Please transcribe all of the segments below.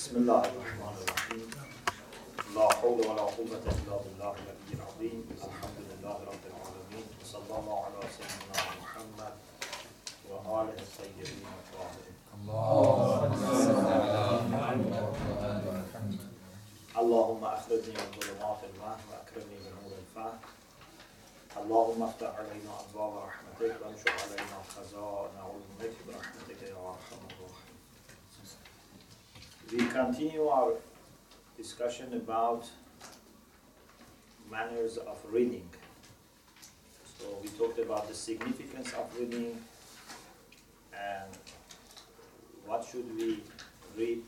بسم الله الرحمن الرحيم. لا حول ولا قوة إلا بالله العلي العظيم. الحمد لله رب العالمين. وصلى الله على سيدنا محمد وآله الطيبين الطاهرين. اللهم أخرجني من ظلمات الوهم وأكرمني بنور الفهم اللهم افتح علينا أبواب رحمتك وانشر علينا خزائن علمك برحمتك يا أرحم الراحمين. We continue our discussion about manners of reading. So we talked about the significance of reading and what should we read.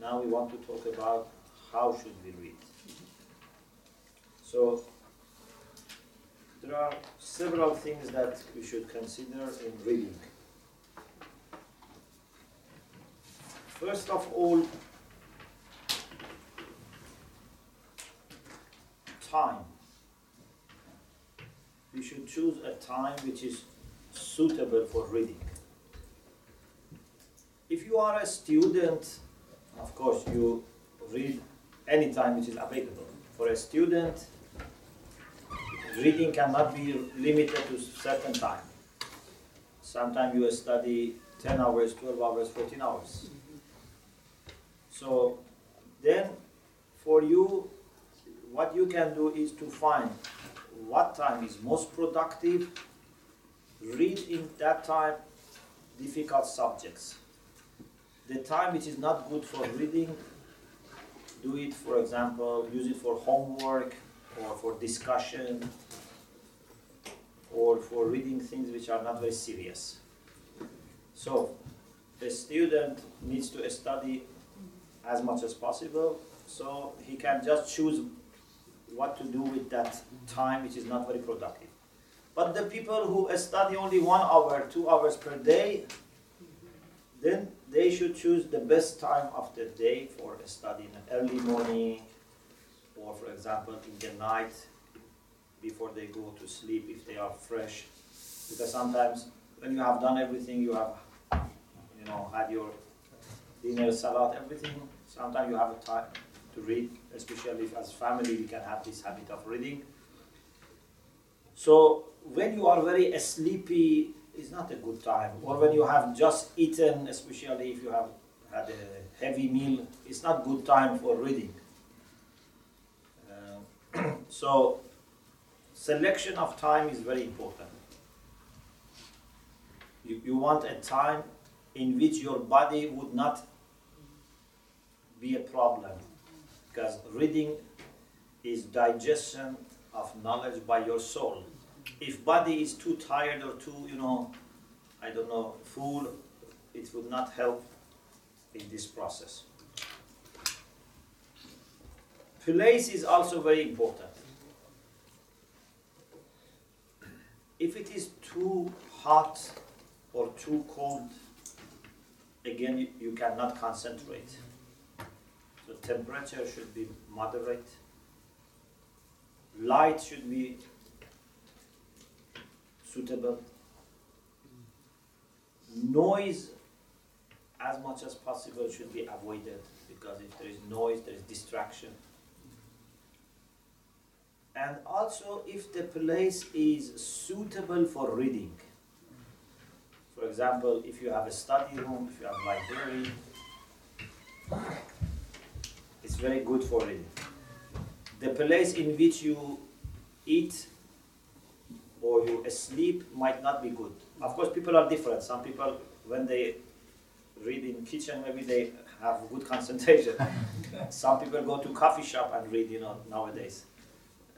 Now we want to talk about how should we read. So there are several things that we should consider in reading. First of all, time. You should choose a time which is suitable for reading. If you are a student, of course, you read any time which is available. For a student, reading cannot be limited to certain time. Sometimes you study 10 hours, 12 hours, 14 hours. So then for you, what you can do is to find what time is most productive, read in that time difficult subjects. The time which is not good for reading, do it, for example, use it for homework or for discussion or for reading things which are not very serious. So, the student needs to study as much as possible, so he can just choose what to do with that time which is not very productive. But the people who study only one hour, two hours per day, then they should choose the best time of the day for studying early morning or for example in the night before they go to sleep if they are fresh because sometimes when you have done everything you have you know had your dinner salad everything sometimes you have a time to read especially if as family we can have this habit of reading so when you are very sleepy it's not a good time. Or when you have just eaten, especially if you have had a heavy meal, it's not good time for reading. Uh, so selection of time is very important. You, you want a time in which your body would not be a problem because reading is digestion of knowledge by your soul if body is too tired or too, you know, I don't know, full, it would not help in this process. Place is also very important. If it is too hot or too cold, again, you, you cannot concentrate. Temperature should be moderate. Light should be suitable. Noise, as much as possible, should be avoided because if there is noise, there is distraction. And also, if the place is suitable for reading. For example, if you have a study room, if you have a library, it's very good for reading. The place in which you eat or you sleep might not be good. Of course, people are different. Some people, when they read in kitchen, maybe they have good concentration. Some people go to coffee shop and read, you know, nowadays.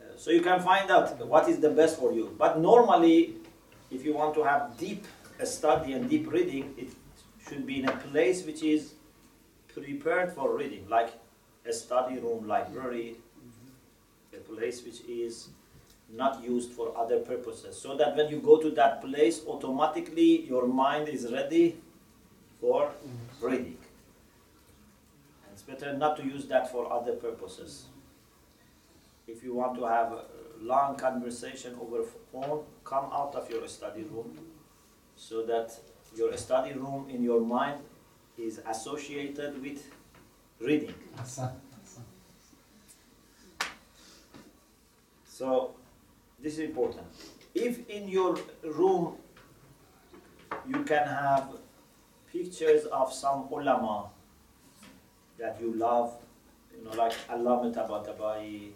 Uh, so you can find out what is the best for you. But normally, if you want to have deep study and deep reading, it should be in a place which is prepared for reading, like a study room, library, a place which is not used for other purposes. So that when you go to that place, automatically your mind is ready for reading. And it's better not to use that for other purposes. If you want to have a long conversation over phone, come out of your study room so that your study room in your mind is associated with reading. So this is important. If in your room you can have pictures of some ulama that you love, you know, like Allama Tabatabai,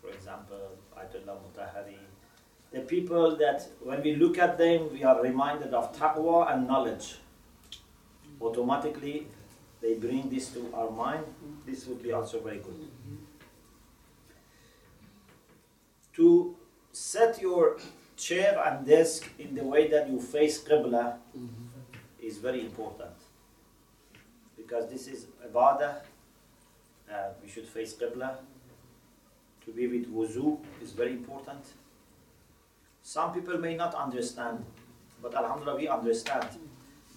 for example, Ayatollah Mutahari. The people that when we look at them, we are reminded of taqwa and knowledge. Automatically, they bring this to our mind. This would be also very good. To set your chair and desk in the way that you face Qibla is very important. Because this is ibadah, uh, we should face Qibla. To be with wuzu is very important. Some people may not understand, but Alhamdulillah, we understand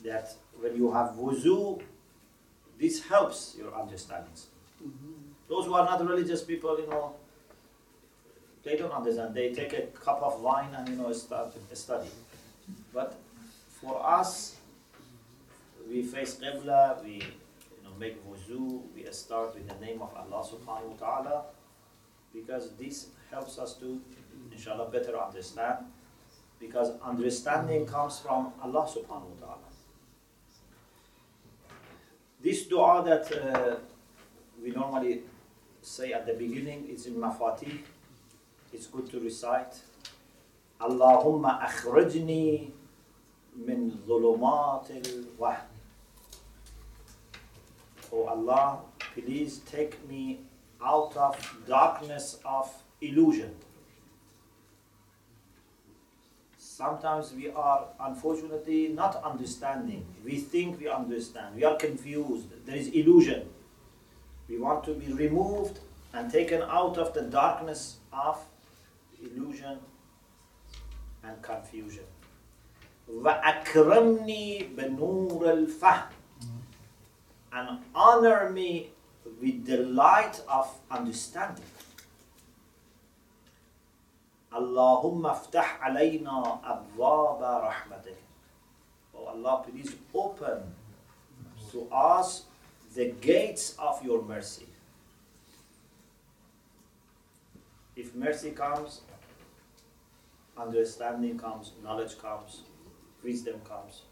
that when you have wuzu, this helps your understandings. Those who are not religious people, you know, they don't understand. They take a cup of wine and you know start to study. But for us, we face Qibla, we you know make wuzu, we start with the name of Allah subhanahu wa ta'ala because this helps us to inshallah better understand because understanding comes from Allah subhanahu wa ta'ala. This dua that uh, we normally say at the beginning is in Mafatih. It's good to recite. Allahumma akhrajni min dhulumat al-wahm. Oh Allah, please take me out of darkness of illusion. Sometimes we are unfortunately not understanding. We think we understand. We are confused. There is illusion. We want to be removed and taken out of the darkness of illusion and confusion. وَأَكْرَمْنِي بِنُورِ الْفَهْمِ And honor me with the light of understanding. Allahumma aftah alayna abwaba rahmatik. Oh Allah, please open to us the gates of your mercy. If mercy comes, understanding comes, knowledge comes, wisdom comes.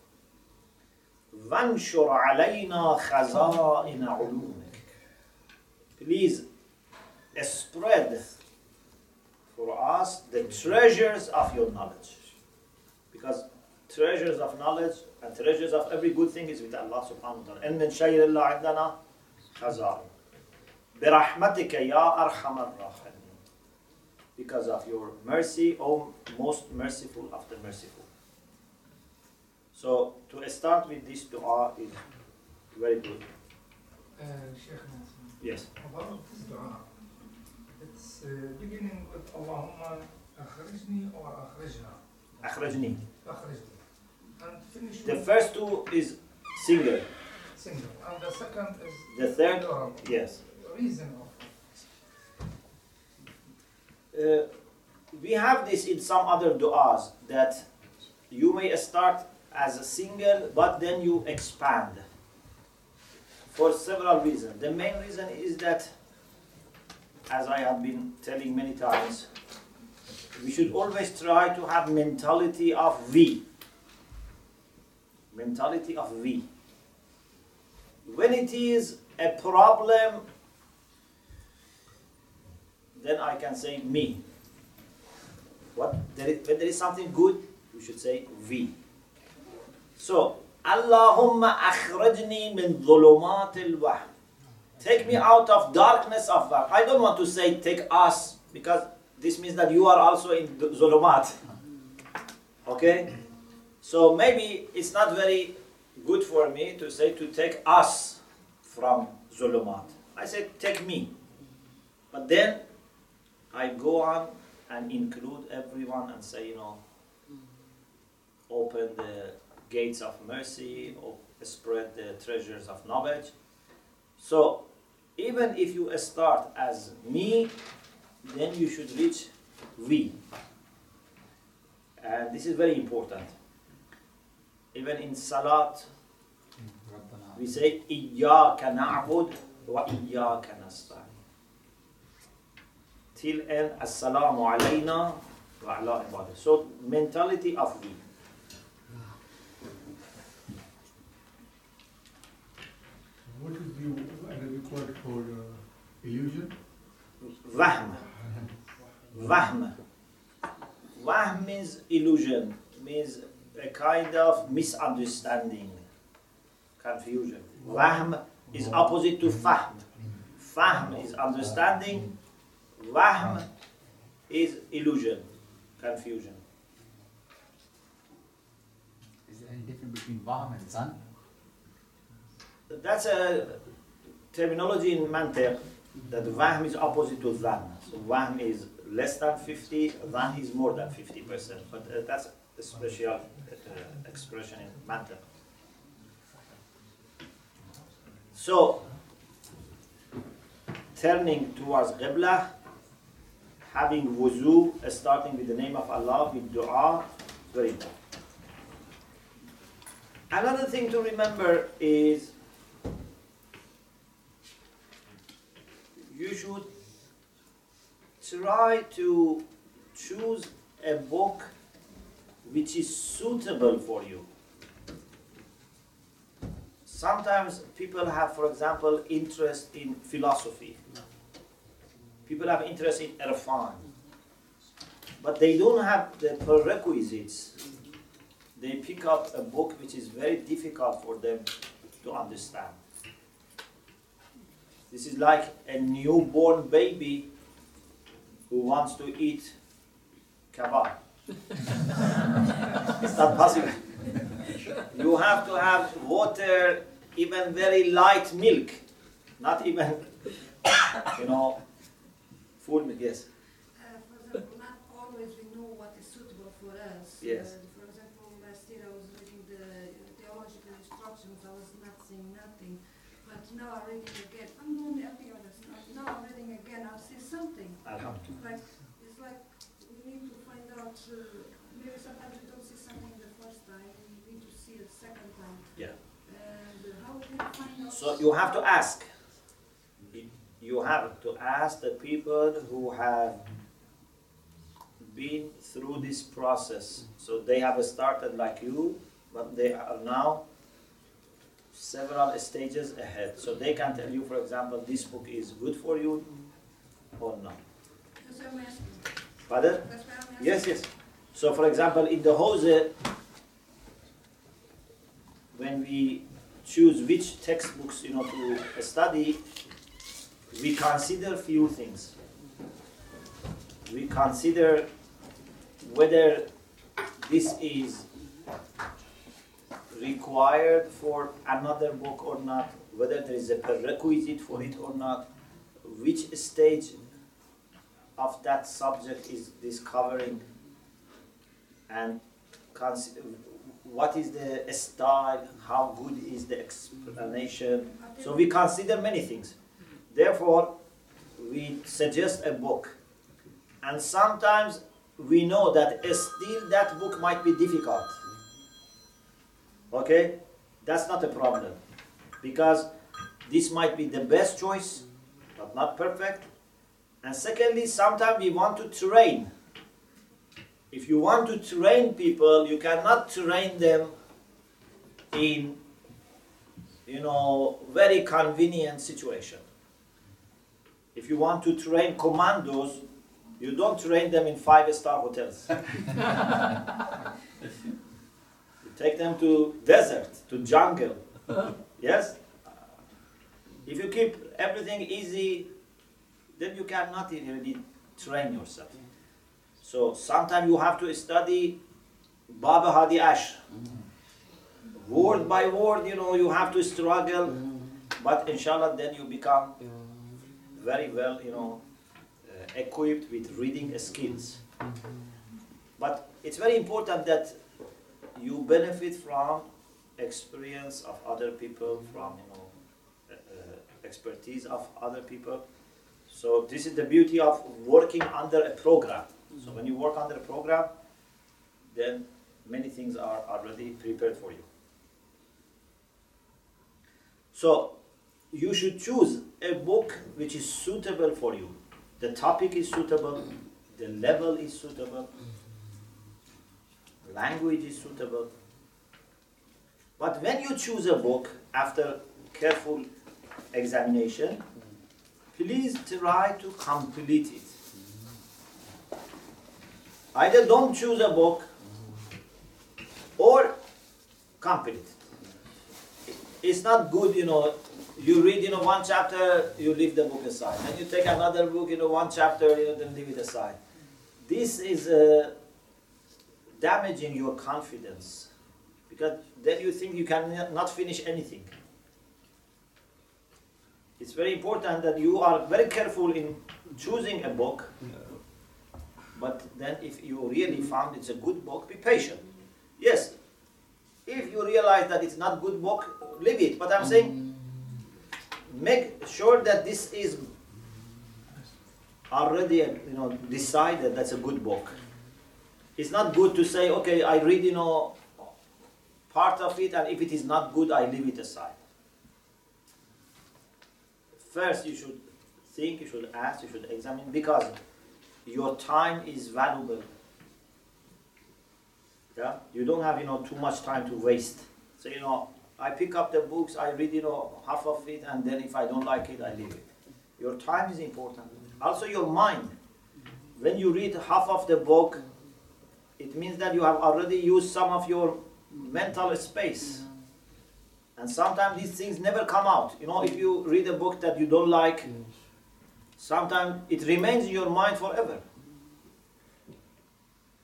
وانشر علينا خزائن علومك. Please spread for us the treasures of your knowledge. Because treasures of knowledge and treasures of every good thing is with Allah subhanahu wa ta'ala. إن من شيء إلا عندنا خزائن. برحمتك يا أرحم الراحمين. Because of your mercy, O most merciful of the merciful. So to start with this dua is very good. Uh, شيخنا Yes. about this dua beginning with Allahumma akhrijni or akhrijna. The first two is single. Single. And the second is the third. one. Yes. Reason of. Uh, we have this in some other du'as that you may start as a single but then you expand for several reasons. The main reason is that as I have been telling many times, we should always try to have mentality of we. Mentality of we. When it is a problem, then I can say me. What? There is, when there is something good, we should say we. So, Allahumma akhrajni min dhulumat al Take me out of darkness of wahm. I don't want to say take us because this means that you are also in zulumat. Okay? So maybe it's not very good for me to say to take us from zulumat. I say take me. But then I go on and include everyone and say, you know, open the gates of mercy, or spread the treasures of knowledge. So, even if you start as me, then you should reach we. And this is very important. Even in Salat, we say Iyaka na'bud wa Iyaka nasta'in. Till end, Assalamu alayna wa ala ibadah. So, mentality of we. What is the word for uh, illusion? Wahm. Wahm. Wahm means illusion, means a kind of misunderstanding, confusion. Wahm is opposite to fahm. Fahm is understanding, wahm is illusion, confusion. Is there any difference between Vahm and Zan? That's a terminology in Mantiq that Wahm is opposite to Dhan. So Wahm is less than 50, Dhan is more than 50%. But uh, that's a special uh, expression in Mantiq. So, turning towards Qibla, having wuzu, uh, starting with the name of Allah, with dua, very important. Another thing to remember is you should try to choose a book which is suitable for you. Sometimes people have, for example, interest in philosophy. People have interest in Irfan. But they don't have the prerequisites. They pick up a book which is very difficult for them to understand. This is like a newborn baby who wants to eat kebab. it's not possible. You have to have water, even very light milk, not even, you know, full milk. Yes. Uh, for example, not always we know what is suitable for us. Yes. Uh, for example, last year I was reading the theological instructions, I was not seeing nothing. But now I'm reading again, I'm doing every other stuff. Now I'm reading again, I see something. Like, it's like we need to find out, uh, maybe sometimes we don't see something the first time, we need to see it second time. Yeah. And how we can find out. So you have to ask. You have to ask the people who have been through this process. So they have started like you, but they are now several stages ahead. So they can tell you, for example, this book is good for you or not. That's why I'm asking. Pardon? That's why I'm asking. Yes, yes. So, for example, in the Hawza, when we choose which textbooks you know to study, we consider few things. We consider whether this is required for another book or not, whether there is a prerequisite for it or not, which stage of that subject is this covering, and what is the style, how good is the explanation. So we consider many things. Therefore, we suggest a book, and sometimes we know that still that book might be difficult. Okay, that's not a problem, because this might be the best choice, but not perfect. And secondly, sometimes we want to train. If you want to train people, you cannot train them in, you know, very convenient situation. If you want to train commandos, you don't train them in five-star hotels. take them to desert, to jungle. Yes? If you keep everything easy, then you cannot really train yourself. So sometimes you have to study Bab al-Hadi Ashar. Word by word, you know, you have to struggle, but inshallah, then you become very well, you know, uh, equipped with reading skills. But it's very important that you benefit from experience of other people, from you know, uh, uh, expertise of other people. So this is the beauty of working under a program. So when you work under a program, then many things are already prepared for you. So you should choose a book which is suitable for you. The topic is suitable, the level is suitable, language is suitable. But when you choose a book after careful examination, please try to complete it. Either don't choose a book or complete it. It's not good, you know, you read, you know, one chapter, you leave the book aside. and you take another book, you know, one chapter, you know, then leave it aside. This is uh, damaging your confidence because then you think you can not finish anything. It's very important that you are very careful in choosing a book. But then, if you really found it's a good book, be patient. Yes, if you realize that it's not good book, leave it. But I'm saying, make sure that this is already, you know, decided that's a good book. It's not good to say, okay, I read, you know, part of it, and if it is not good, I leave it aside. First, you should think, you should ask, you should examine, because your time is valuable. Yeah, you don't have, you know, too much time to waste. So, you know, I pick up the books, I read, you know, half of it, and then if I don't like it, I leave it. Your time is important. Also, your mind. When you read half of the book, it means that you have already used some of your mental space. And sometimes these things never come out. You know, if you read a book that you don't like, sometimes it remains in your mind forever.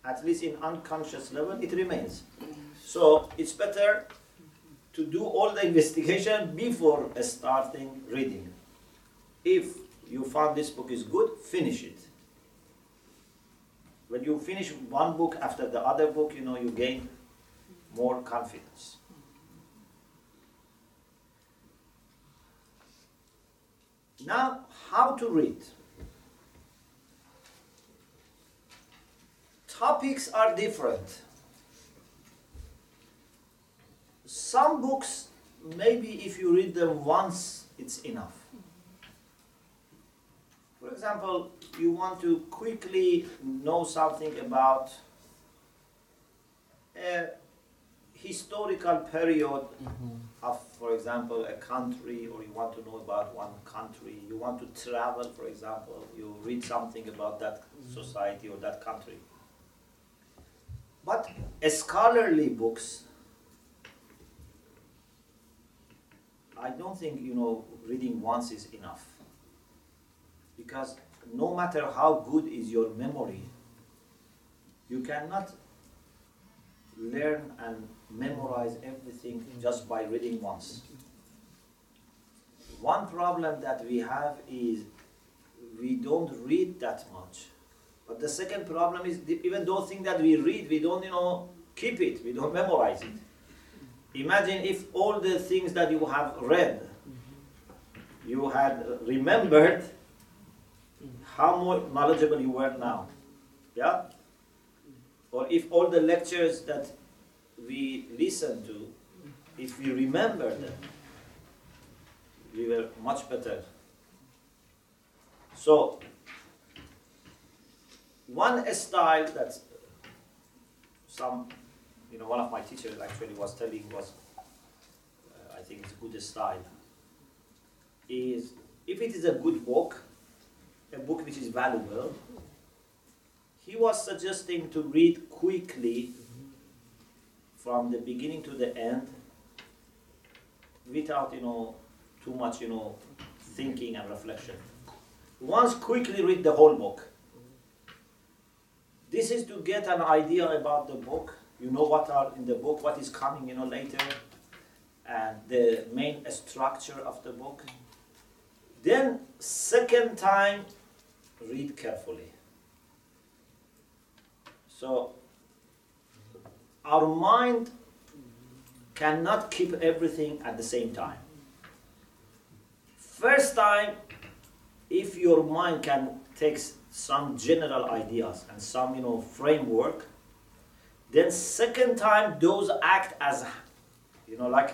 At least in unconscious level, it remains. So it's better to do all the investigation before starting reading. If you found this book is good, finish it. When you finish one book after the other book, you know you gain more confidence. Now, how to read? Topics are different. Some books, maybe if you read them once, it's enough. For example, you want to quickly know something about a historical period mm-hmm. of, for example, a country, or you want to know about one country, you want to travel, for example, you read something about that mm-hmm. society or that country. But scholarly books, I don't think you know reading once is enough. Because no matter how good is your memory, you cannot learn and memorize everything just by reading once. One problem that we have is we don't read that much. But the second problem is even those things that we read, we don't, you know, keep it, we don't memorize it. Imagine if all the things that you have read, you had remembered, how more knowledgeable you were now. Yeah? Or if all the lectures that we listen to, if we remember them, we were much better. So, one style that some, you know, one of my teachers actually was telling was, uh, I think it's a good style, is if it is a good book, a book which is valuable, he was suggesting to read quickly from the beginning to the end without you know too much you know thinking and reflection. Once quickly read the whole book. This is to get an idea about the book. You know what are in the book what is coming you know later and the main structure of the book. Then second time read carefully so our mind cannot keep everything at the same time. First time, if your mind can take some general ideas and some you know framework, then second time those act as you know like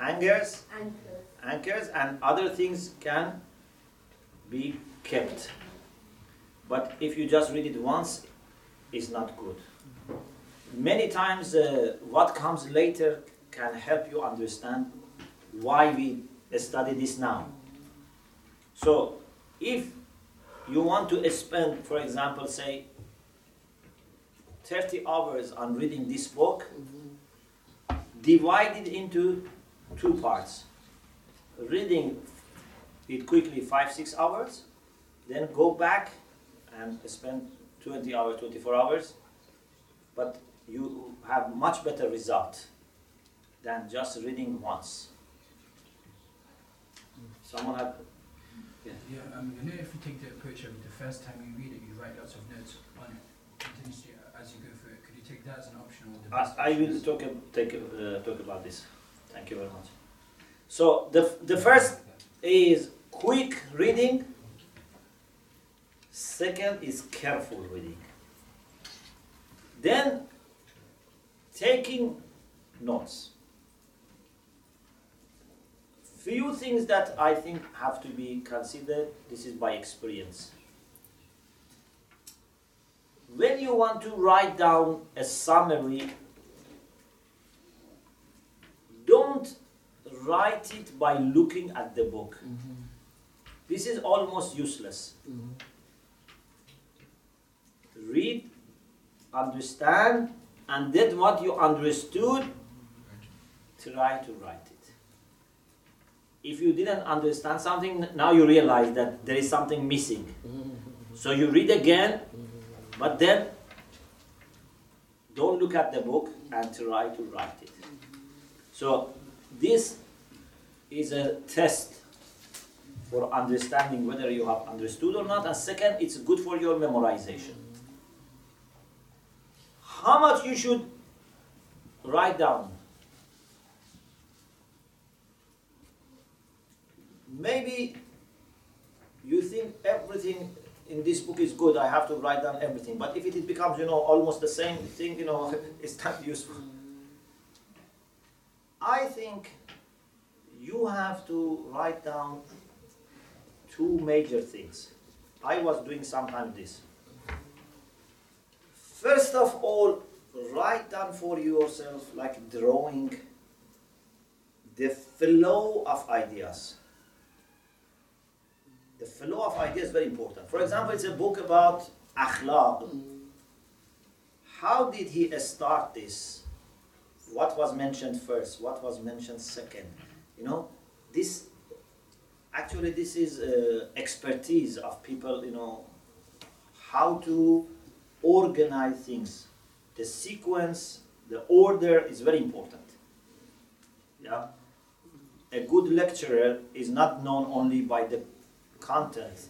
hangers, anchors and other things can be kept. But if you just read it once, it's not good. Many times, uh, what comes later can help you understand why we study this now. So, if you want to spend, for example, say 30 hours on reading this book, divide it into two parts. Reading it quickly, five, six hours, then go back and spend 20 hours, 24 hours, but you have much better result than just reading once. Someone have Yeah, um, you know, if you take the approach of the first time you read it, you write lots of notes on it continuously as you go through it. Could you take that as an option or the? I, I will talk, take, uh, talk about this. Thank you very much. So the, the first is quick reading. Second is careful reading. Then taking notes. Few things that I think have to be considered. This is by experience. When you want to write down a summary, don't write it by looking at the book. Mm-hmm. This is almost useless. Mm-hmm. Read, understand, and then what you understood, try to write it. If you didn't understand something, now you realize that there is something missing. So you read again, but then don't look at the book and try to write it. So this is a test for understanding whether you have understood or not. And second, it's good for your memorization. How much you should write down? Maybe you think everything in this book is good, I have to write down everything. But if it becomes, you know, almost the same thing, you know, it's not useful. I think you have to write down two major things. I was doing sometimes this. First of all, write down for yourself, like drawing, the flow of ideas. The flow of ideas is very important. For example, it's a book about akhlaq. How did he start this? What was mentioned first? What was mentioned second? You know, this actually this is uh, expertise of people. You know, how to organize things. The sequence, the order is very important. Yeah, a good lecturer is not known only by the content.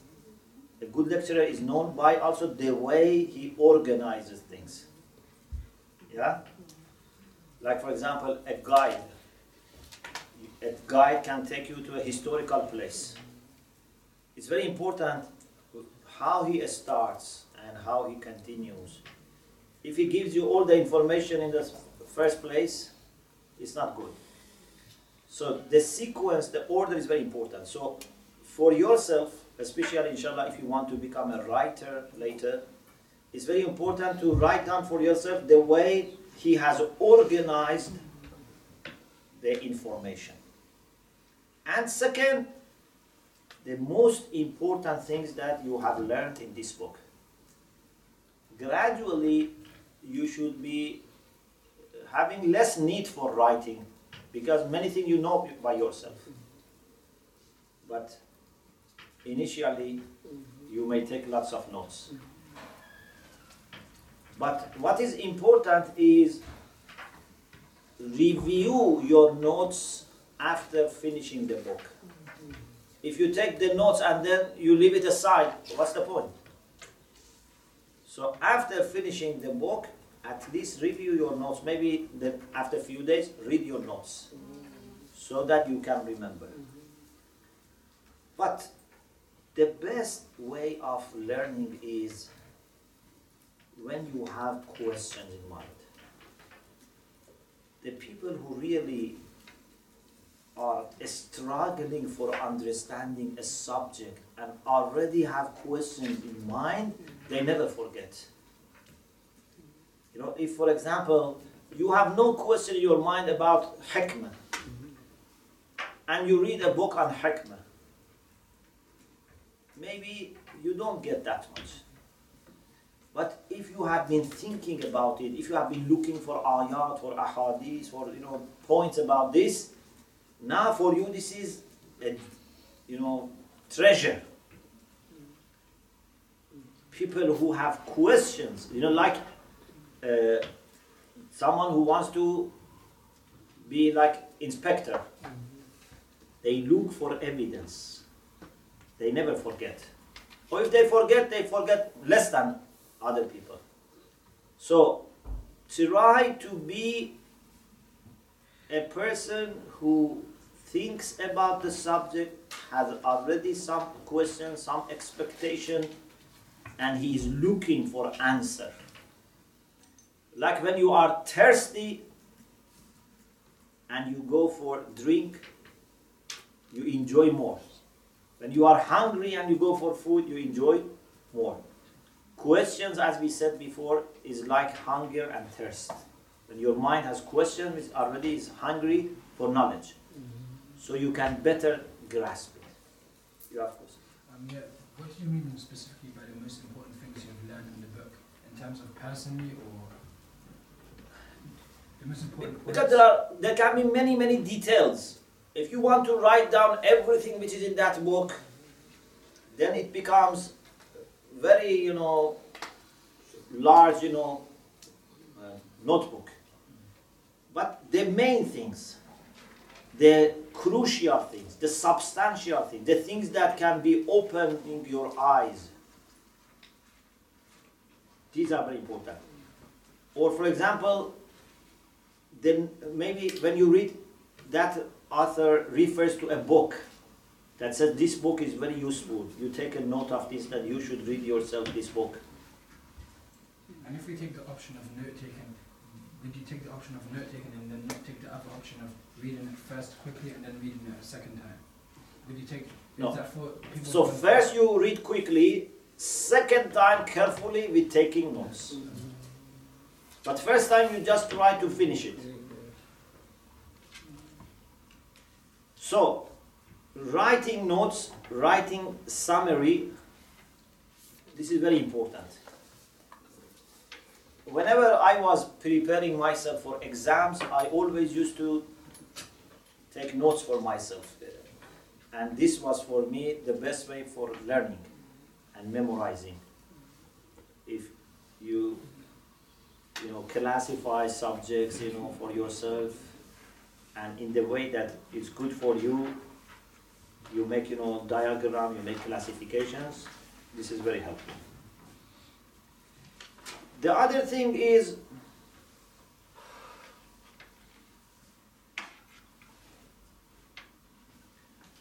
A good lecturer is known by also the way he organizes things. Yeah? Like, for example, a guide. A guide can take you to a historical place. It's very important how he starts how he continues. If he gives you all the information in the first place, it's not good. So the sequence, the order is very important. So for yourself, especially inshallah, if you want to become a writer later, it's very important to write down for yourself the way he has organized the information. And second, the most important things that you have learned in this book. Gradually, you should be having less need for writing because many things you know by yourself. But initially, you may take lots of notes. But what is important is review your notes after finishing the book. If you take the notes and then you leave it aside, what's the point? So after finishing the book, at least review your notes. Maybe the, after a few days, read your notes so that you can remember. But the best way of learning is when you have questions in mind. The people who really are struggling for understanding a subject and already have questions in mind, they never forget. You know, if for example, you have no question in your mind about hikmah, and you read a book on hikmah, maybe you don't get that much. But if you have been thinking about it, if you have been looking for ayat, for ahadith, for you know points about this, now for you this is a you know treasure. People who have questions, you know, like uh, someone who wants to be like inspector. They look for evidence. They never forget. Or if they forget, they forget less than other people. So try to be a person who thinks about the subject, has already some questions, some expectation, and he is looking for answer. Like when you are thirsty and you go for drink, you enjoy more. When you are hungry and you go for food, you enjoy more. Questions, as we said before, is like hunger and thirst. When your mind has questions, it already is hungry for knowledge. So you can better grasp it. You have questions? Um, yeah, what do you mean specifically by the most important things you've learned in the book, in terms of personally or the most important points? Because there, are, there can be many, many details. If you want to write down everything which is in that book, then it becomes very, you know, large, you know, uh, notebook. But the main things, the crucial things, the substantial things, the things that can be opening your eyes, these are very important. Or, for example, then maybe when you read that author refers to a book that says this book is very useful you take a note of this that you should read yourself this book And if we take the option of note taking, would you take the option of note taking and then not take the other option of reading it first quickly and then reading it a second time? Would you take No. that for people so first you read quickly second time carefully with taking notes. But first time you just try to finish it. So writing notes writing summary this is very important. Whenever i was preparing myself for exams i always used to take notes for myself. And this was for me the best way for learning and memorizing. If you you know classify subjects you know for yourself and in the way that is good for you you make you know diagram you make classifications this is very helpful. The other thing is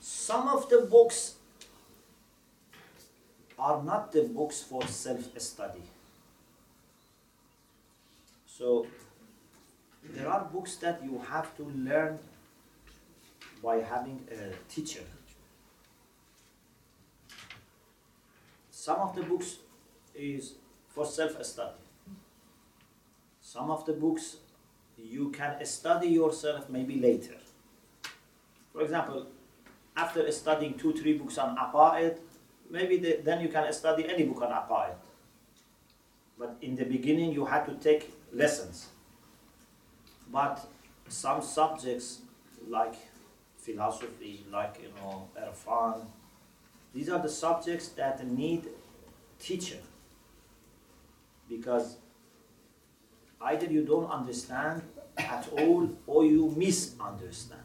some of the books are not the books for self-study. So there are books that you have to learn by having a teacher. Some of the books is for self-study. Some of the books you can study yourself maybe later. For example, after studying two, three books on aqaid, maybe the, then you can study any book on aqaid. But in the beginning, you had to take lessons. But some subjects, like philosophy, like you know, irfan, these are the subjects that need teacher. Because either you don't understand at all, or you misunderstand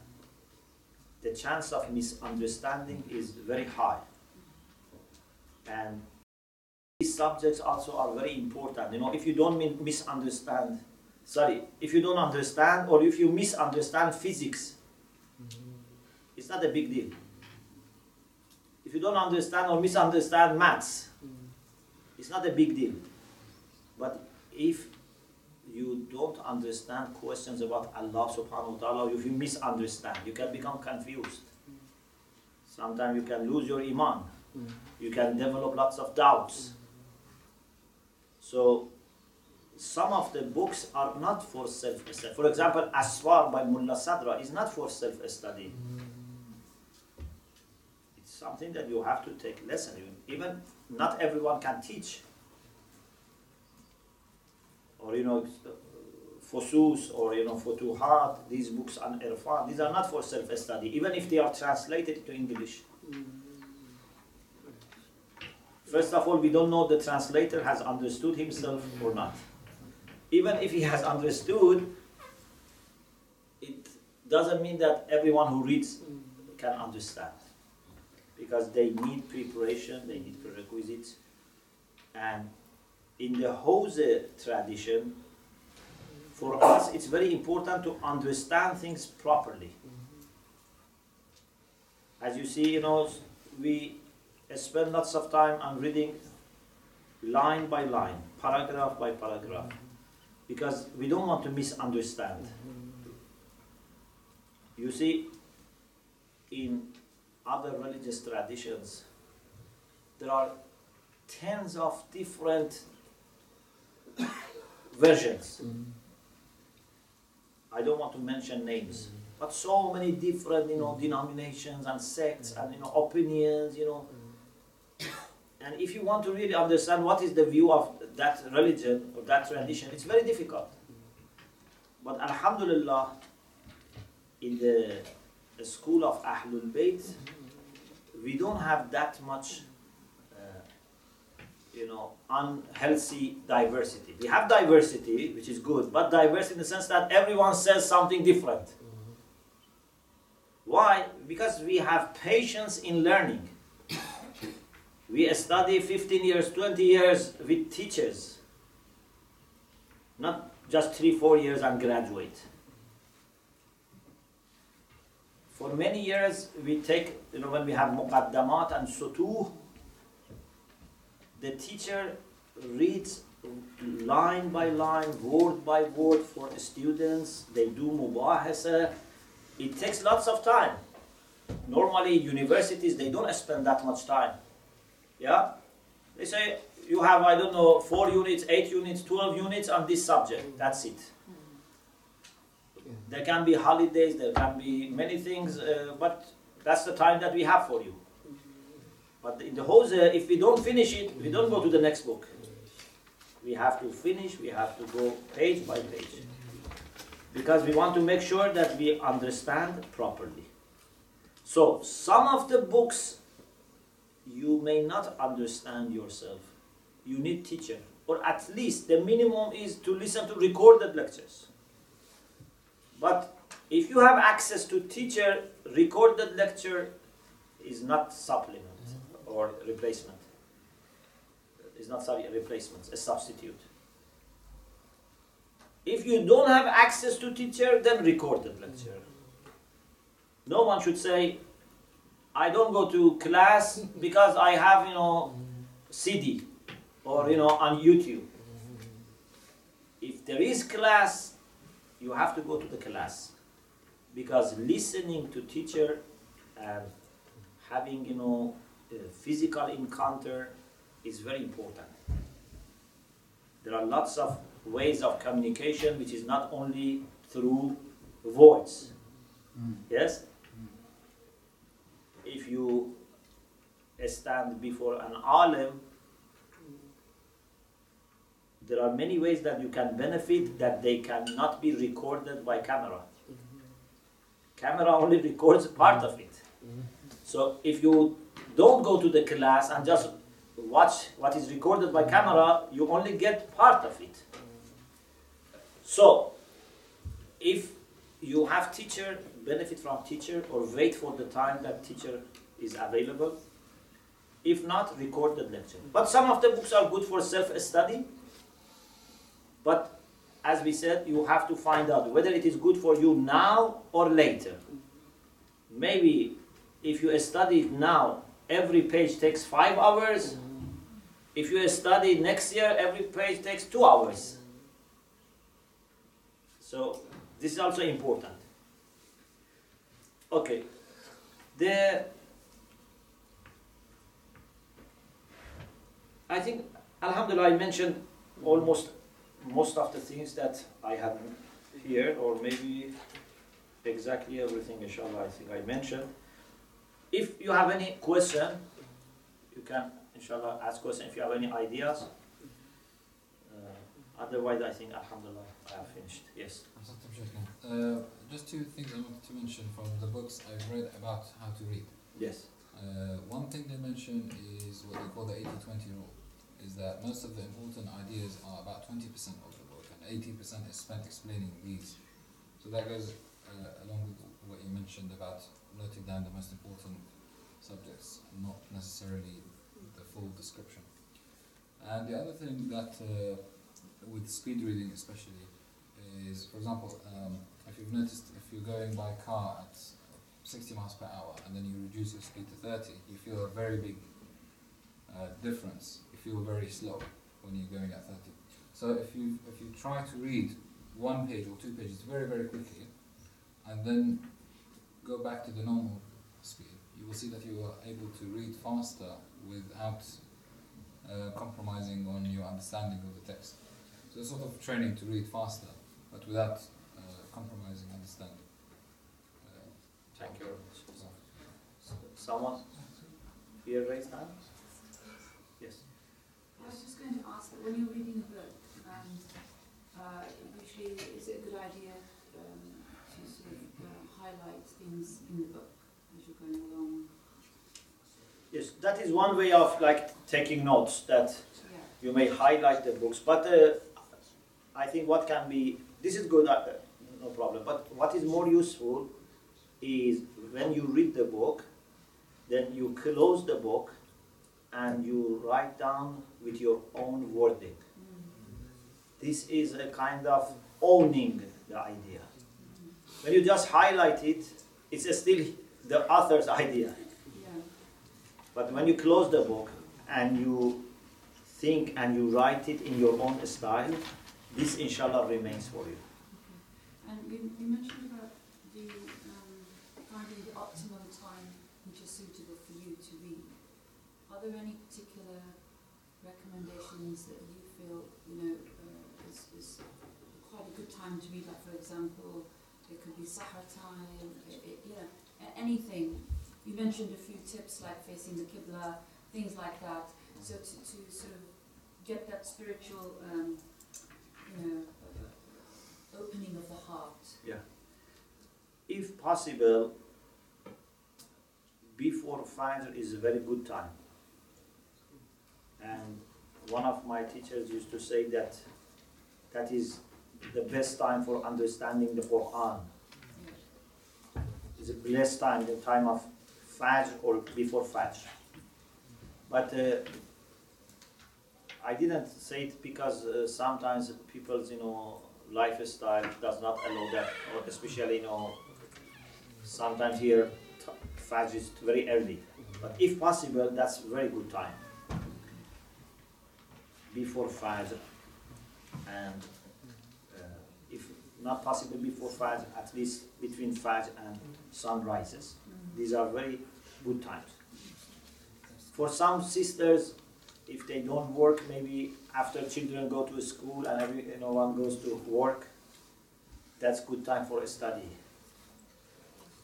the chance of misunderstanding is very high. And these subjects also are very important. You know, if you don't mi- misunderstand, sorry, if you don't understand or if you misunderstand physics, mm-hmm. it's not a big deal. If you don't understand or misunderstand maths, mm-hmm. it's not a big deal. But if you don't understand questions about Allah subhanahu wa ta'ala, if you misunderstand, you can become confused. Mm-hmm. Sometimes you can lose your iman. You can develop lots of doubts. So some of the books are not for self-study. For example, Asfar by Mullah Sadra is not for self-study. It's something that you have to take lesson. Even not everyone can teach. Or you know, Fusus or you know Futuhat, these books on Irfan, these are not for self-study, even if they are translated to English. Mm. First of all, we don't know the translator has understood himself or not. Even if he has understood, it doesn't mean that everyone who reads can understand. Because they need preparation, they need prerequisites. And in the Hawza tradition, for us it's very important to understand things properly. As you see, you know, we spend lots of time on reading line by line, paragraph by paragraph, because we don't want to misunderstand. You see, in other religious traditions, there are tens of different versions. I don't want to mention names, but so many different, you know, denominations and sects and you know opinions, you know. And if you want to really understand what is the view of that religion or that tradition, it's very difficult. But Alhamdulillah, in the, the school of Ahlul Bayt, we don't have that much, uh, you know, unhealthy diversity. We have diversity, which is good, but diversity in the sense that everyone says something different. Why? Because we have patience in learning. We study 15 years, 20 years with teachers, not just 3, 4 years and graduate. For many years, we take, you know, when we have muqaddamat and sutuh, the teacher reads line by line, word by word for students. They do mubahasa. It takes lots of time. Normally, universities, they don't spend that much time. Yeah? They say, you have, I don't know, four units, eight units, 12 units on this subject. Mm. That's it. Mm. There can be holidays, there can be many things, uh, but that's the time that we have for you. But in the Hawza, uh, if we don't finish it, we don't go to the next book. We have to finish, we have to go page by page. Because we want to make sure that we understand properly. So, some of the books you may not understand yourself. You need teacher. Or at least the minimum is to listen to recorded lectures. But if you have access to teacher, recorded lecture is not supplement or replacement. It's not sorry, a replacement, a substitute. If you don't have access to teacher, then recorded lecture. No one should say, I don't go to class because I have, you know, CD or, you know, on YouTube. If there is class, you have to go to the class because listening to teacher and having, you know, a physical encounter is very important. There are lots of ways of communication which is not only through words. Mm. Yes? If you stand before an alim, there are many ways that you can benefit that they cannot be recorded by camera. Camera only records part of it. So if you don't go to the class and just watch what is recorded by camera, you only get part of it. So if you have teacher, benefit from teacher or wait for the time that teacher is available. If not, record the lecture. But some of the books are good for self-study. But as we said, you have to find out whether it is good for you now or later. Maybe if you study now, every page takes five hours. If you study next year, every page takes two hours. So this is also important. Okay, the I think Alhamdulillah I mentioned almost most of the things that I have here, or maybe exactly everything. Inshallah, I think I mentioned. If you have any question, you can inshallah ask question. If you have any ideas. Uh, otherwise, I think Alhamdulillah I have finished. Yes. Just two things I wanted to mention from the books I've read about how to read. Yes. Uh, one thing they mention is what they call the 80-20 rule, is that most of the important ideas are about 20% of the book and 80% is spent explaining these. So that goes uh, along with what you mentioned about noting down the most important subjects, not necessarily the full description. And the other thing that, uh, with speed reading especially, is, for example, um, if you've noticed, if you're going by car at 60 miles per hour and then you reduce your speed to 30, you feel a very big uh, difference. You feel very slow when you're going at 30. So if you if you try to read one page or two pages very very quickly, and then go back to the normal speed, you will see that you are able to read faster without uh, compromising on your understanding of the text. So it's sort of training to read faster, but without compromising understanding. Uh, Thank you very. Someone here raised hand? Yes. I was just going to ask, when you're reading a book, um, uh, usually is it a good idea um, to sort of uh, highlight things in the book as you're going along? Yes, that is one way of like taking notes that Yeah. you may highlight the books, but uh, I think what can be this is good, uh, no problem. But what is more useful is when you read the book, then you close the book and you write down with your own wording. This is a kind of owning the idea. When you just highlight it, it's still the author's idea. But when you close the book and you think and you write it in your own style, this inshallah remains for you. And you, you mentioned about the um, finding the optimum time which is suitable for you to read. Are there any particular recommendations that you feel, you know, uh, is, is quite a good time to read? Like, for example, it could be Sahar time, it, it, anything. You mentioned a few tips like facing the Qibla, things like that. So to, to sort of get that spiritual, um, you know, opening of the heart. Yeah. If possible, before Fajr is a very good time. And one of my teachers used to say that that is the best time for understanding the Quran. It's a blessed time, the time of Fajr or before Fajr. But uh, I didn't say it because uh, sometimes people's, you know, lifestyle does not allow that, or especially, you know, sometimes here Fajr is very early. But if possible, that's very good time. Before Fajr and uh, if not possible before Fajr, at least between Fajr and sunrises. These are very good times. For some sisters, if they don't work, maybe after children go to school and every, you know, one goes to work, that's good time for a study.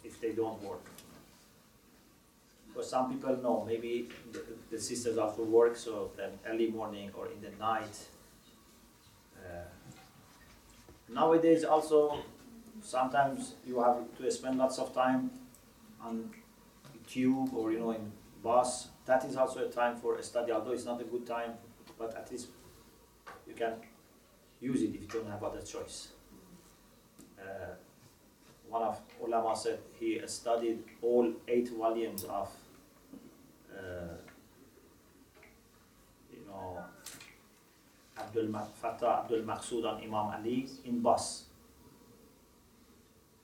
If they don't work. For some people, no, maybe the, the sisters also work, so then early morning or in the night. Uh, nowadays, also, sometimes you have to spend lots of time on tube or you know in bus. That is also a time for a study, although it's not a good time, but at least you can use it if you don't have other choice. Uh, one of ulama said he studied all eight volumes of, uh, you know, Abdul Fattah Abdul Maqsood on Imam Ali in bus.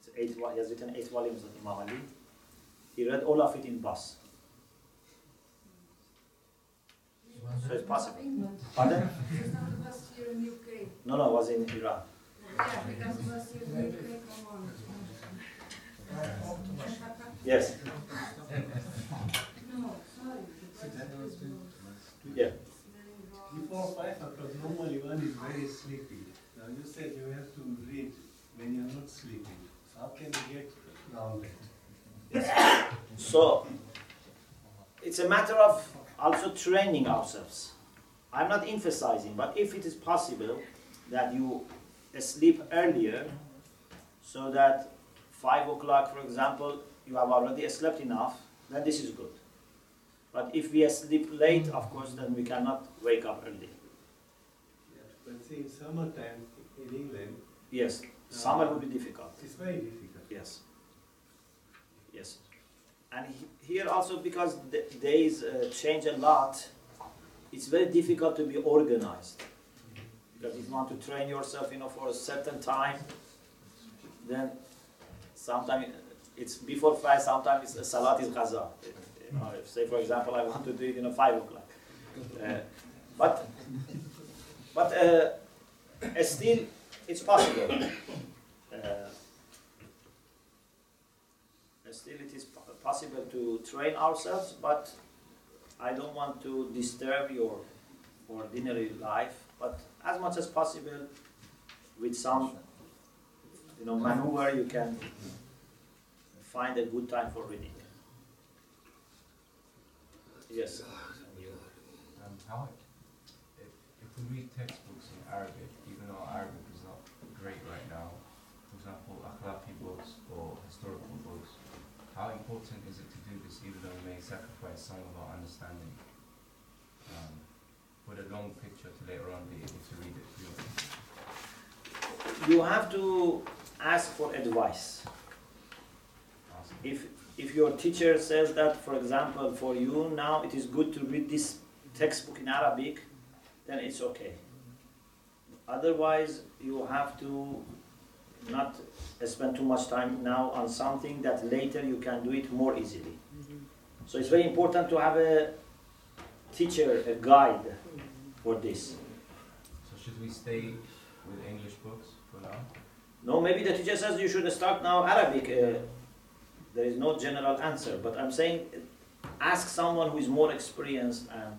It's eight, he has written eight volumes on Imam Ali. He read all of it in bus. So it's possible. England. Pardon? It's not the best here in UK. No, no, it was in Iran. Yeah, because it was you make make one. Yes. No, sorry. Yeah. Before five o'clock, normally one is very sleepy. Now you said you have to read when you're not sleeping. So how can you get around that? So it's a matter of also training ourselves. I'm not emphasizing, but if it is possible that you sleep earlier, so that five o'clock, for example, you have already slept enough, then this is good. But if we sleep late, of course, then we cannot wake up early. Yeah, But see, in summertime in England, Yes, uh, summer will be difficult. it's very difficult. Yes. Yes. And he- here also because the days uh, change a lot, it's very difficult to be organized. Because if you want to train yourself, you know, for a certain time, then sometimes it's before five, sometimes it's a salat is qaza. You know, say for example, I want to do it, you know, five o'clock. Uh, but but uh, still, it's possible. Uh, still possible to train ourselves, but I don't want to disturb your ordinary life, but as much as possible with some you know maneuver you can find a good time for reading. Yes. Um, how, if, if we read textbooks in Arabic, even though Arabic is not great right now, for example, akhlaqi books or historical books, how important is it to do this even though we may sacrifice some of our understanding um, with a long picture to later on be able to read it fluently? You have to ask for advice. Awesome. if if your teacher says that for example for you now it is good to read this textbook in arabic then it's okay otherwise you have to not spend too much time now on something that later you can do it more easily so it's very important to have a teacher a guide for this So should we stay with English books for now? No, maybe the teacher says you should start now Arabic. Uh, there is no general answer, but I'm saying uh, ask someone who is more experienced and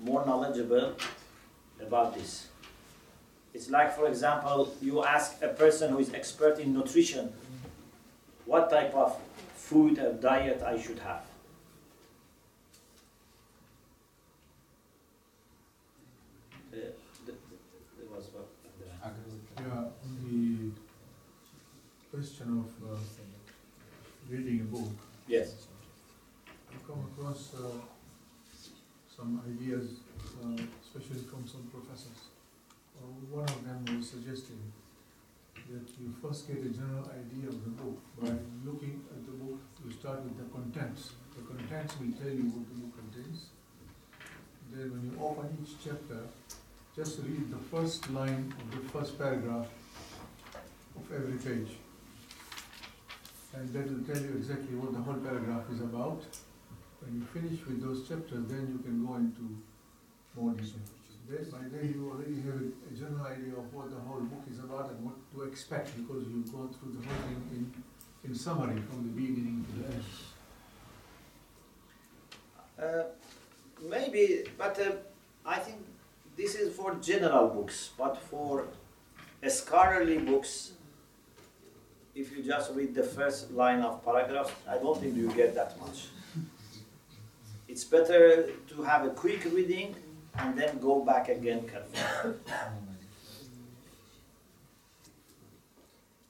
more knowledgeable about this. It's like, for example, you ask a person who is expert in nutrition what type of food or diet I should have. Uh, th- th- was what- Yeah, on the question of uh, reading a book, Yes. I come across uh, some ideas, uh, especially from some professors. One of them was suggesting that you first get a general idea of the book by looking at the book. You start with the contents. The contents will tell you what the book contains. Then when you open each chapter, just read the first line of the first paragraph of every page. And that will tell you exactly what the whole paragraph is about. When you finish with those chapters, then you can go into more detail. Then, by then you already have a a general idea of what the whole book is about and what to expect, because you go through the whole thing in, in summary from the beginning to the end. Uh, maybe, but uh, I think this is for general books, but for scholarly books, if you just read the first line of paragraph, I don't think you get that much. It's better to have a quick reading and then go back again carefully.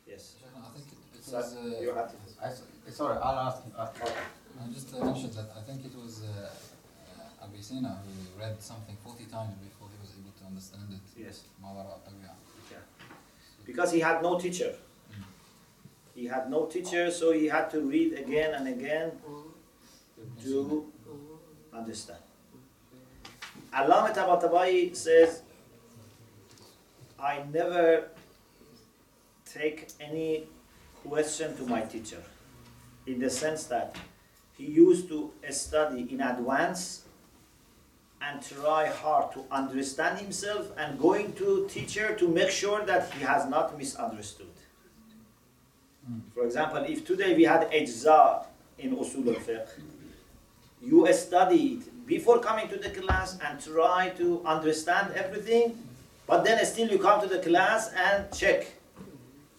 Yes. I think it, it So was. Uh, you have to. I, s- sorry, I'll ask him. Uh, I just uh, mentioned that I think it was uh, uh, Avicenna who read something 40 times before he was able to understand it. Yes. Mawara Yeah. Because he had no teacher. Mm. He had no teacher, so he had to read again and again to understand. Allama Tabatabai says, I never take any question to my teacher in the sense that he used to study in advance and try hard to understand himself and going to teacher to make sure that he has not misunderstood. Hmm. For example, if today we had ijza in usul al-fiqh, you study it before coming to the class and try to understand everything, but then still you come to the class and check.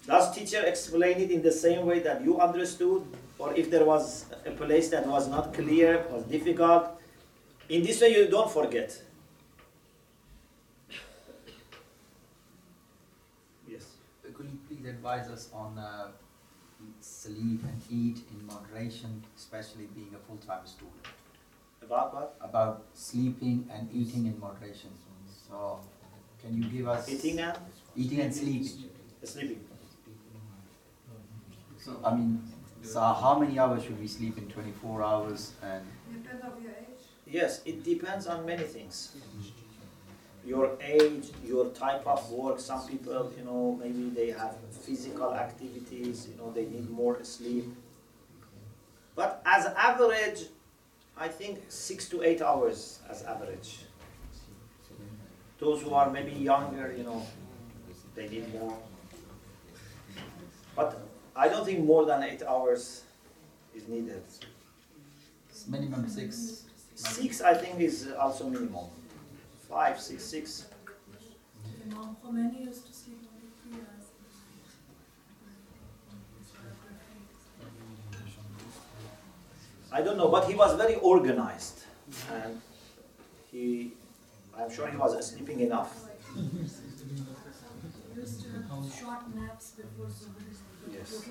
Does teacher explain it in the same way that you understood? Or if there was a place that was not clear, was difficult, in this way you don't forget. Yes. Could you please advise us on uh, sleep and eat in moderation, especially being a full-time student? About what? About sleeping and eating in moderation. So, can you give us Eating and eating and sleeping? sleeping. So, I mean, so how many hours should we sleep in 24 hours? And Depends on your age. Yes, it depends on many things. Your age, your type of work. Some people, you know, maybe they have physical activities, you know, they need more sleep. But as average, I think six to eight hours as average. Those who are maybe younger, you know, they need more. But I don't think more than eight hours is needed. minimum six. Six, I think, is also minimum. Five, six, six. Imam Khomeini used to sleep only three hours. I don't know, but he was very organized, and he, I'm sure he was sleeping enough. Short naps before Yes.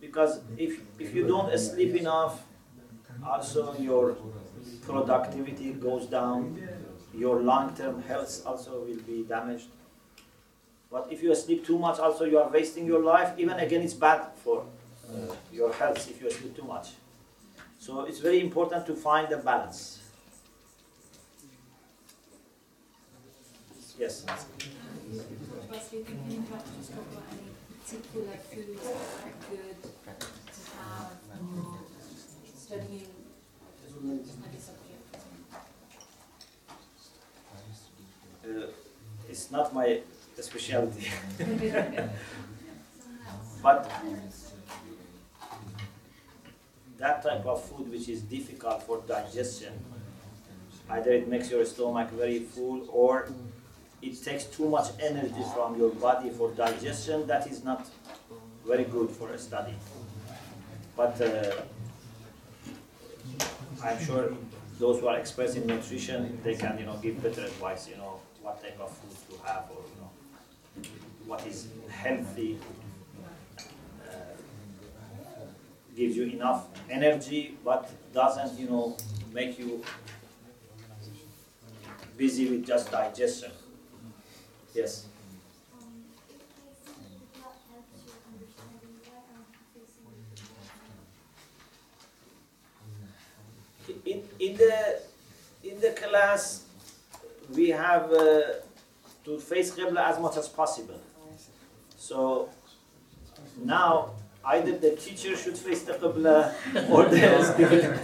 Because if if you don't sleep enough, also your productivity goes down. Your long-term health also will be damaged. But if you sleep too much, also you are wasting your life. Even again, it's bad for uh, your health if you sleep too much. So it's very important to find a balance. Yes. Uh, it's not my specialty. but that type of food which is difficult for digestion, either it makes your stomach very full or it takes too much energy from your body for digestion, that is not very good for a study. But uh, I'm sure those who are experts in nutrition, they can, you know, give better advice, you know, what type of food to have or, what is healthy, uh, gives you enough energy, but doesn't, you know, make you busy with just digestion. Yes. In, in the in the class, we have uh, to face Qibla as much as possible. So now either the teacher should face the Qibla or the student.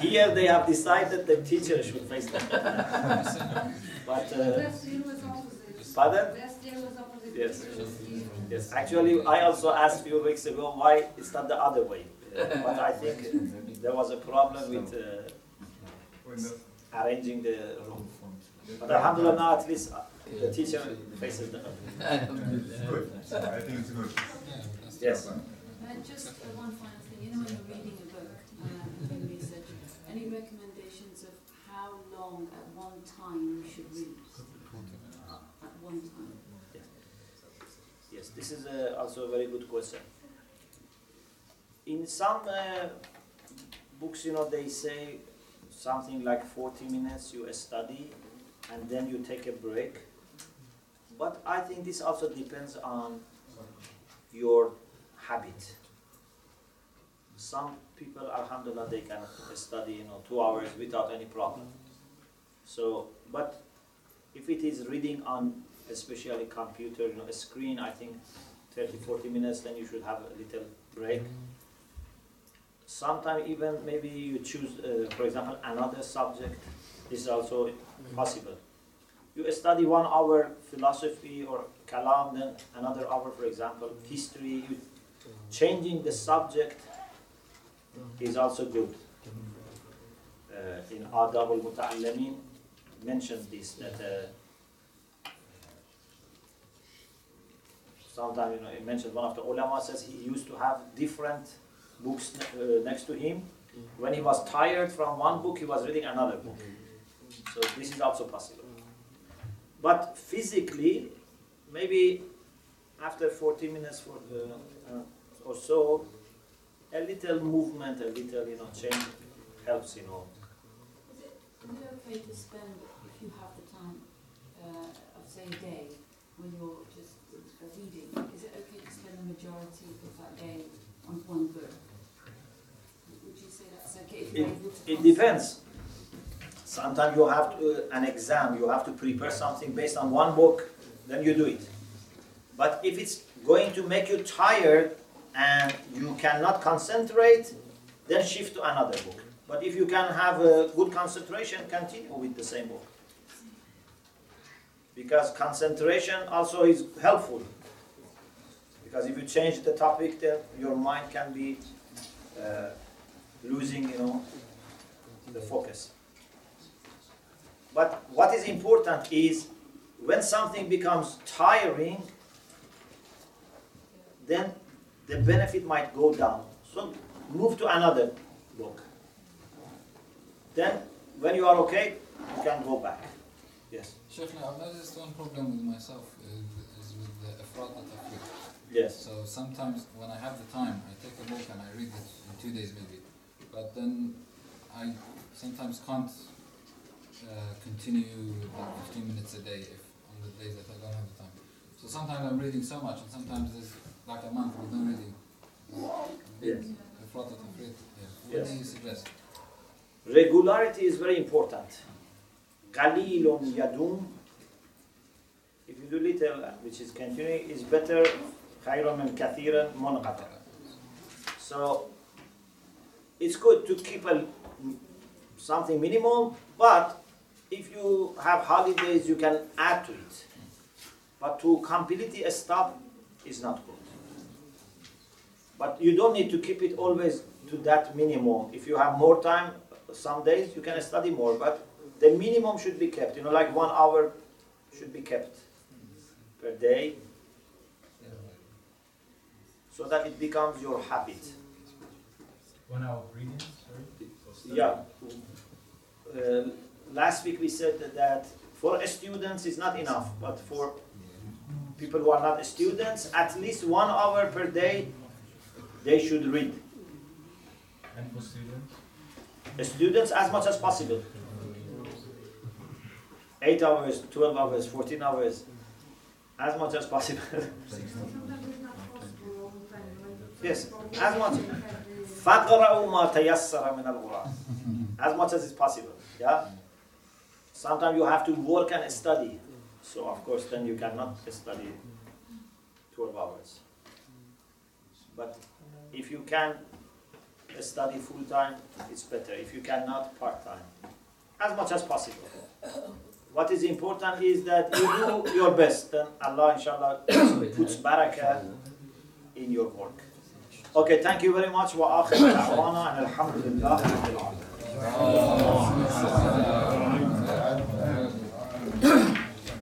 Here they have decided the teacher should face the Qibla. But uh. Pardon? Yes. Yes, actually, I also asked a few weeks ago why it's not the other way. But I think there was a problem with uh, arranging the room. But Alhamdulillah, now at least the teacher faces the I think it's good. Yes. Uh, just uh, one final thing, you know when you're reading a book, uh, in research, any recommendations of how long at one time you should read? At one time? Yes, this is uh, also a very good question. In some uh, books, you know, they say something like 40 minutes you study and then you take a break. But I think this also depends on your habit. Some people, alhamdulillah, they can study, you know, two hours without any problem. So, but if it is reading on especially computer, you know, a screen, I think 30, 40 minutes, then you should have a little break. Sometimes even maybe you choose, uh, for example, another subject. This is also possible. You study one hour philosophy or kalam, then another hour, for example, history. Changing the subject is also good. Uh, in Adab al-Muta'allimin mentions this, that uh, sometimes, you know, it mentions one of the ulama says he used to have different books uh, next to him. When he was tired from one book, he was reading another book. So this is also possible. But physically, maybe after 40 minutes for the, uh, or so, a little movement, a little, you know, change helps, you know. Is it, is it okay to spend, if you have the time, uh, of say a day, when you're just reading, is it okay to spend the majority of that day on one book? Would you say that's okay if you're It, able to? it depends. Sometimes you have to, an exam, you have to prepare something based on one book, then you do it. But if it's going to make you tired and you cannot concentrate, then shift to another book. But if you can have a good concentration, continue with the same book. Because concentration also is helpful. Because if you change the topic, then your mind can be uh, losing, you know, the focus. But what is important is when something becomes tiring, then the benefit might go down. So move to another book. Then when you are okay, you can go back. Yes. Shaykhna, I've noticed one problem with myself is, is with the ifrat tafrit. Yes. So sometimes when I have the time, I take a book and I read it in two days maybe. But then I sometimes can't uh, continue like 15 minutes a day if on the days that I don't have the time. So sometimes I'm reading so much, and sometimes there's like a month with no reading. Yes. What yes. do you suggest? Regularity is very important. Yadum. If you do little, uh, which is continuing, is better. And. So it's good to keep a, something minimal, but if you have holidays, you can add to it. But to completely stop is not good. But you don't need to keep it always to that minimum. If you have more time, some days you can study more, but the minimum should be kept. You know, like one hour should be kept per day, so that it becomes your habit. One hour of reading, sorry? Yeah. Uh, last week we said that, that for students is not enough, but for people who are not students, at least one hour per day they should read. And for students? Students as much as possible. 8 hours, 12 hours, 14 hours, as much as possible. Sometimes it's not possible all the time. like, Yes, for as me, much. I have the- فَقْرَأُوا مَا تَيَسَّرَ مِنَ الْقُرْآنِ As much as is possible. Yeah? Sometimes you have to work and study. So of course then you cannot study 12 hours. But if you can study full time, it's better. If you cannot, part time. As much as possible. What is important is that you do your best, then Allah inshallah puts barakah in your work. Okay, thank you very much. Wa akhir and alhamdulillah.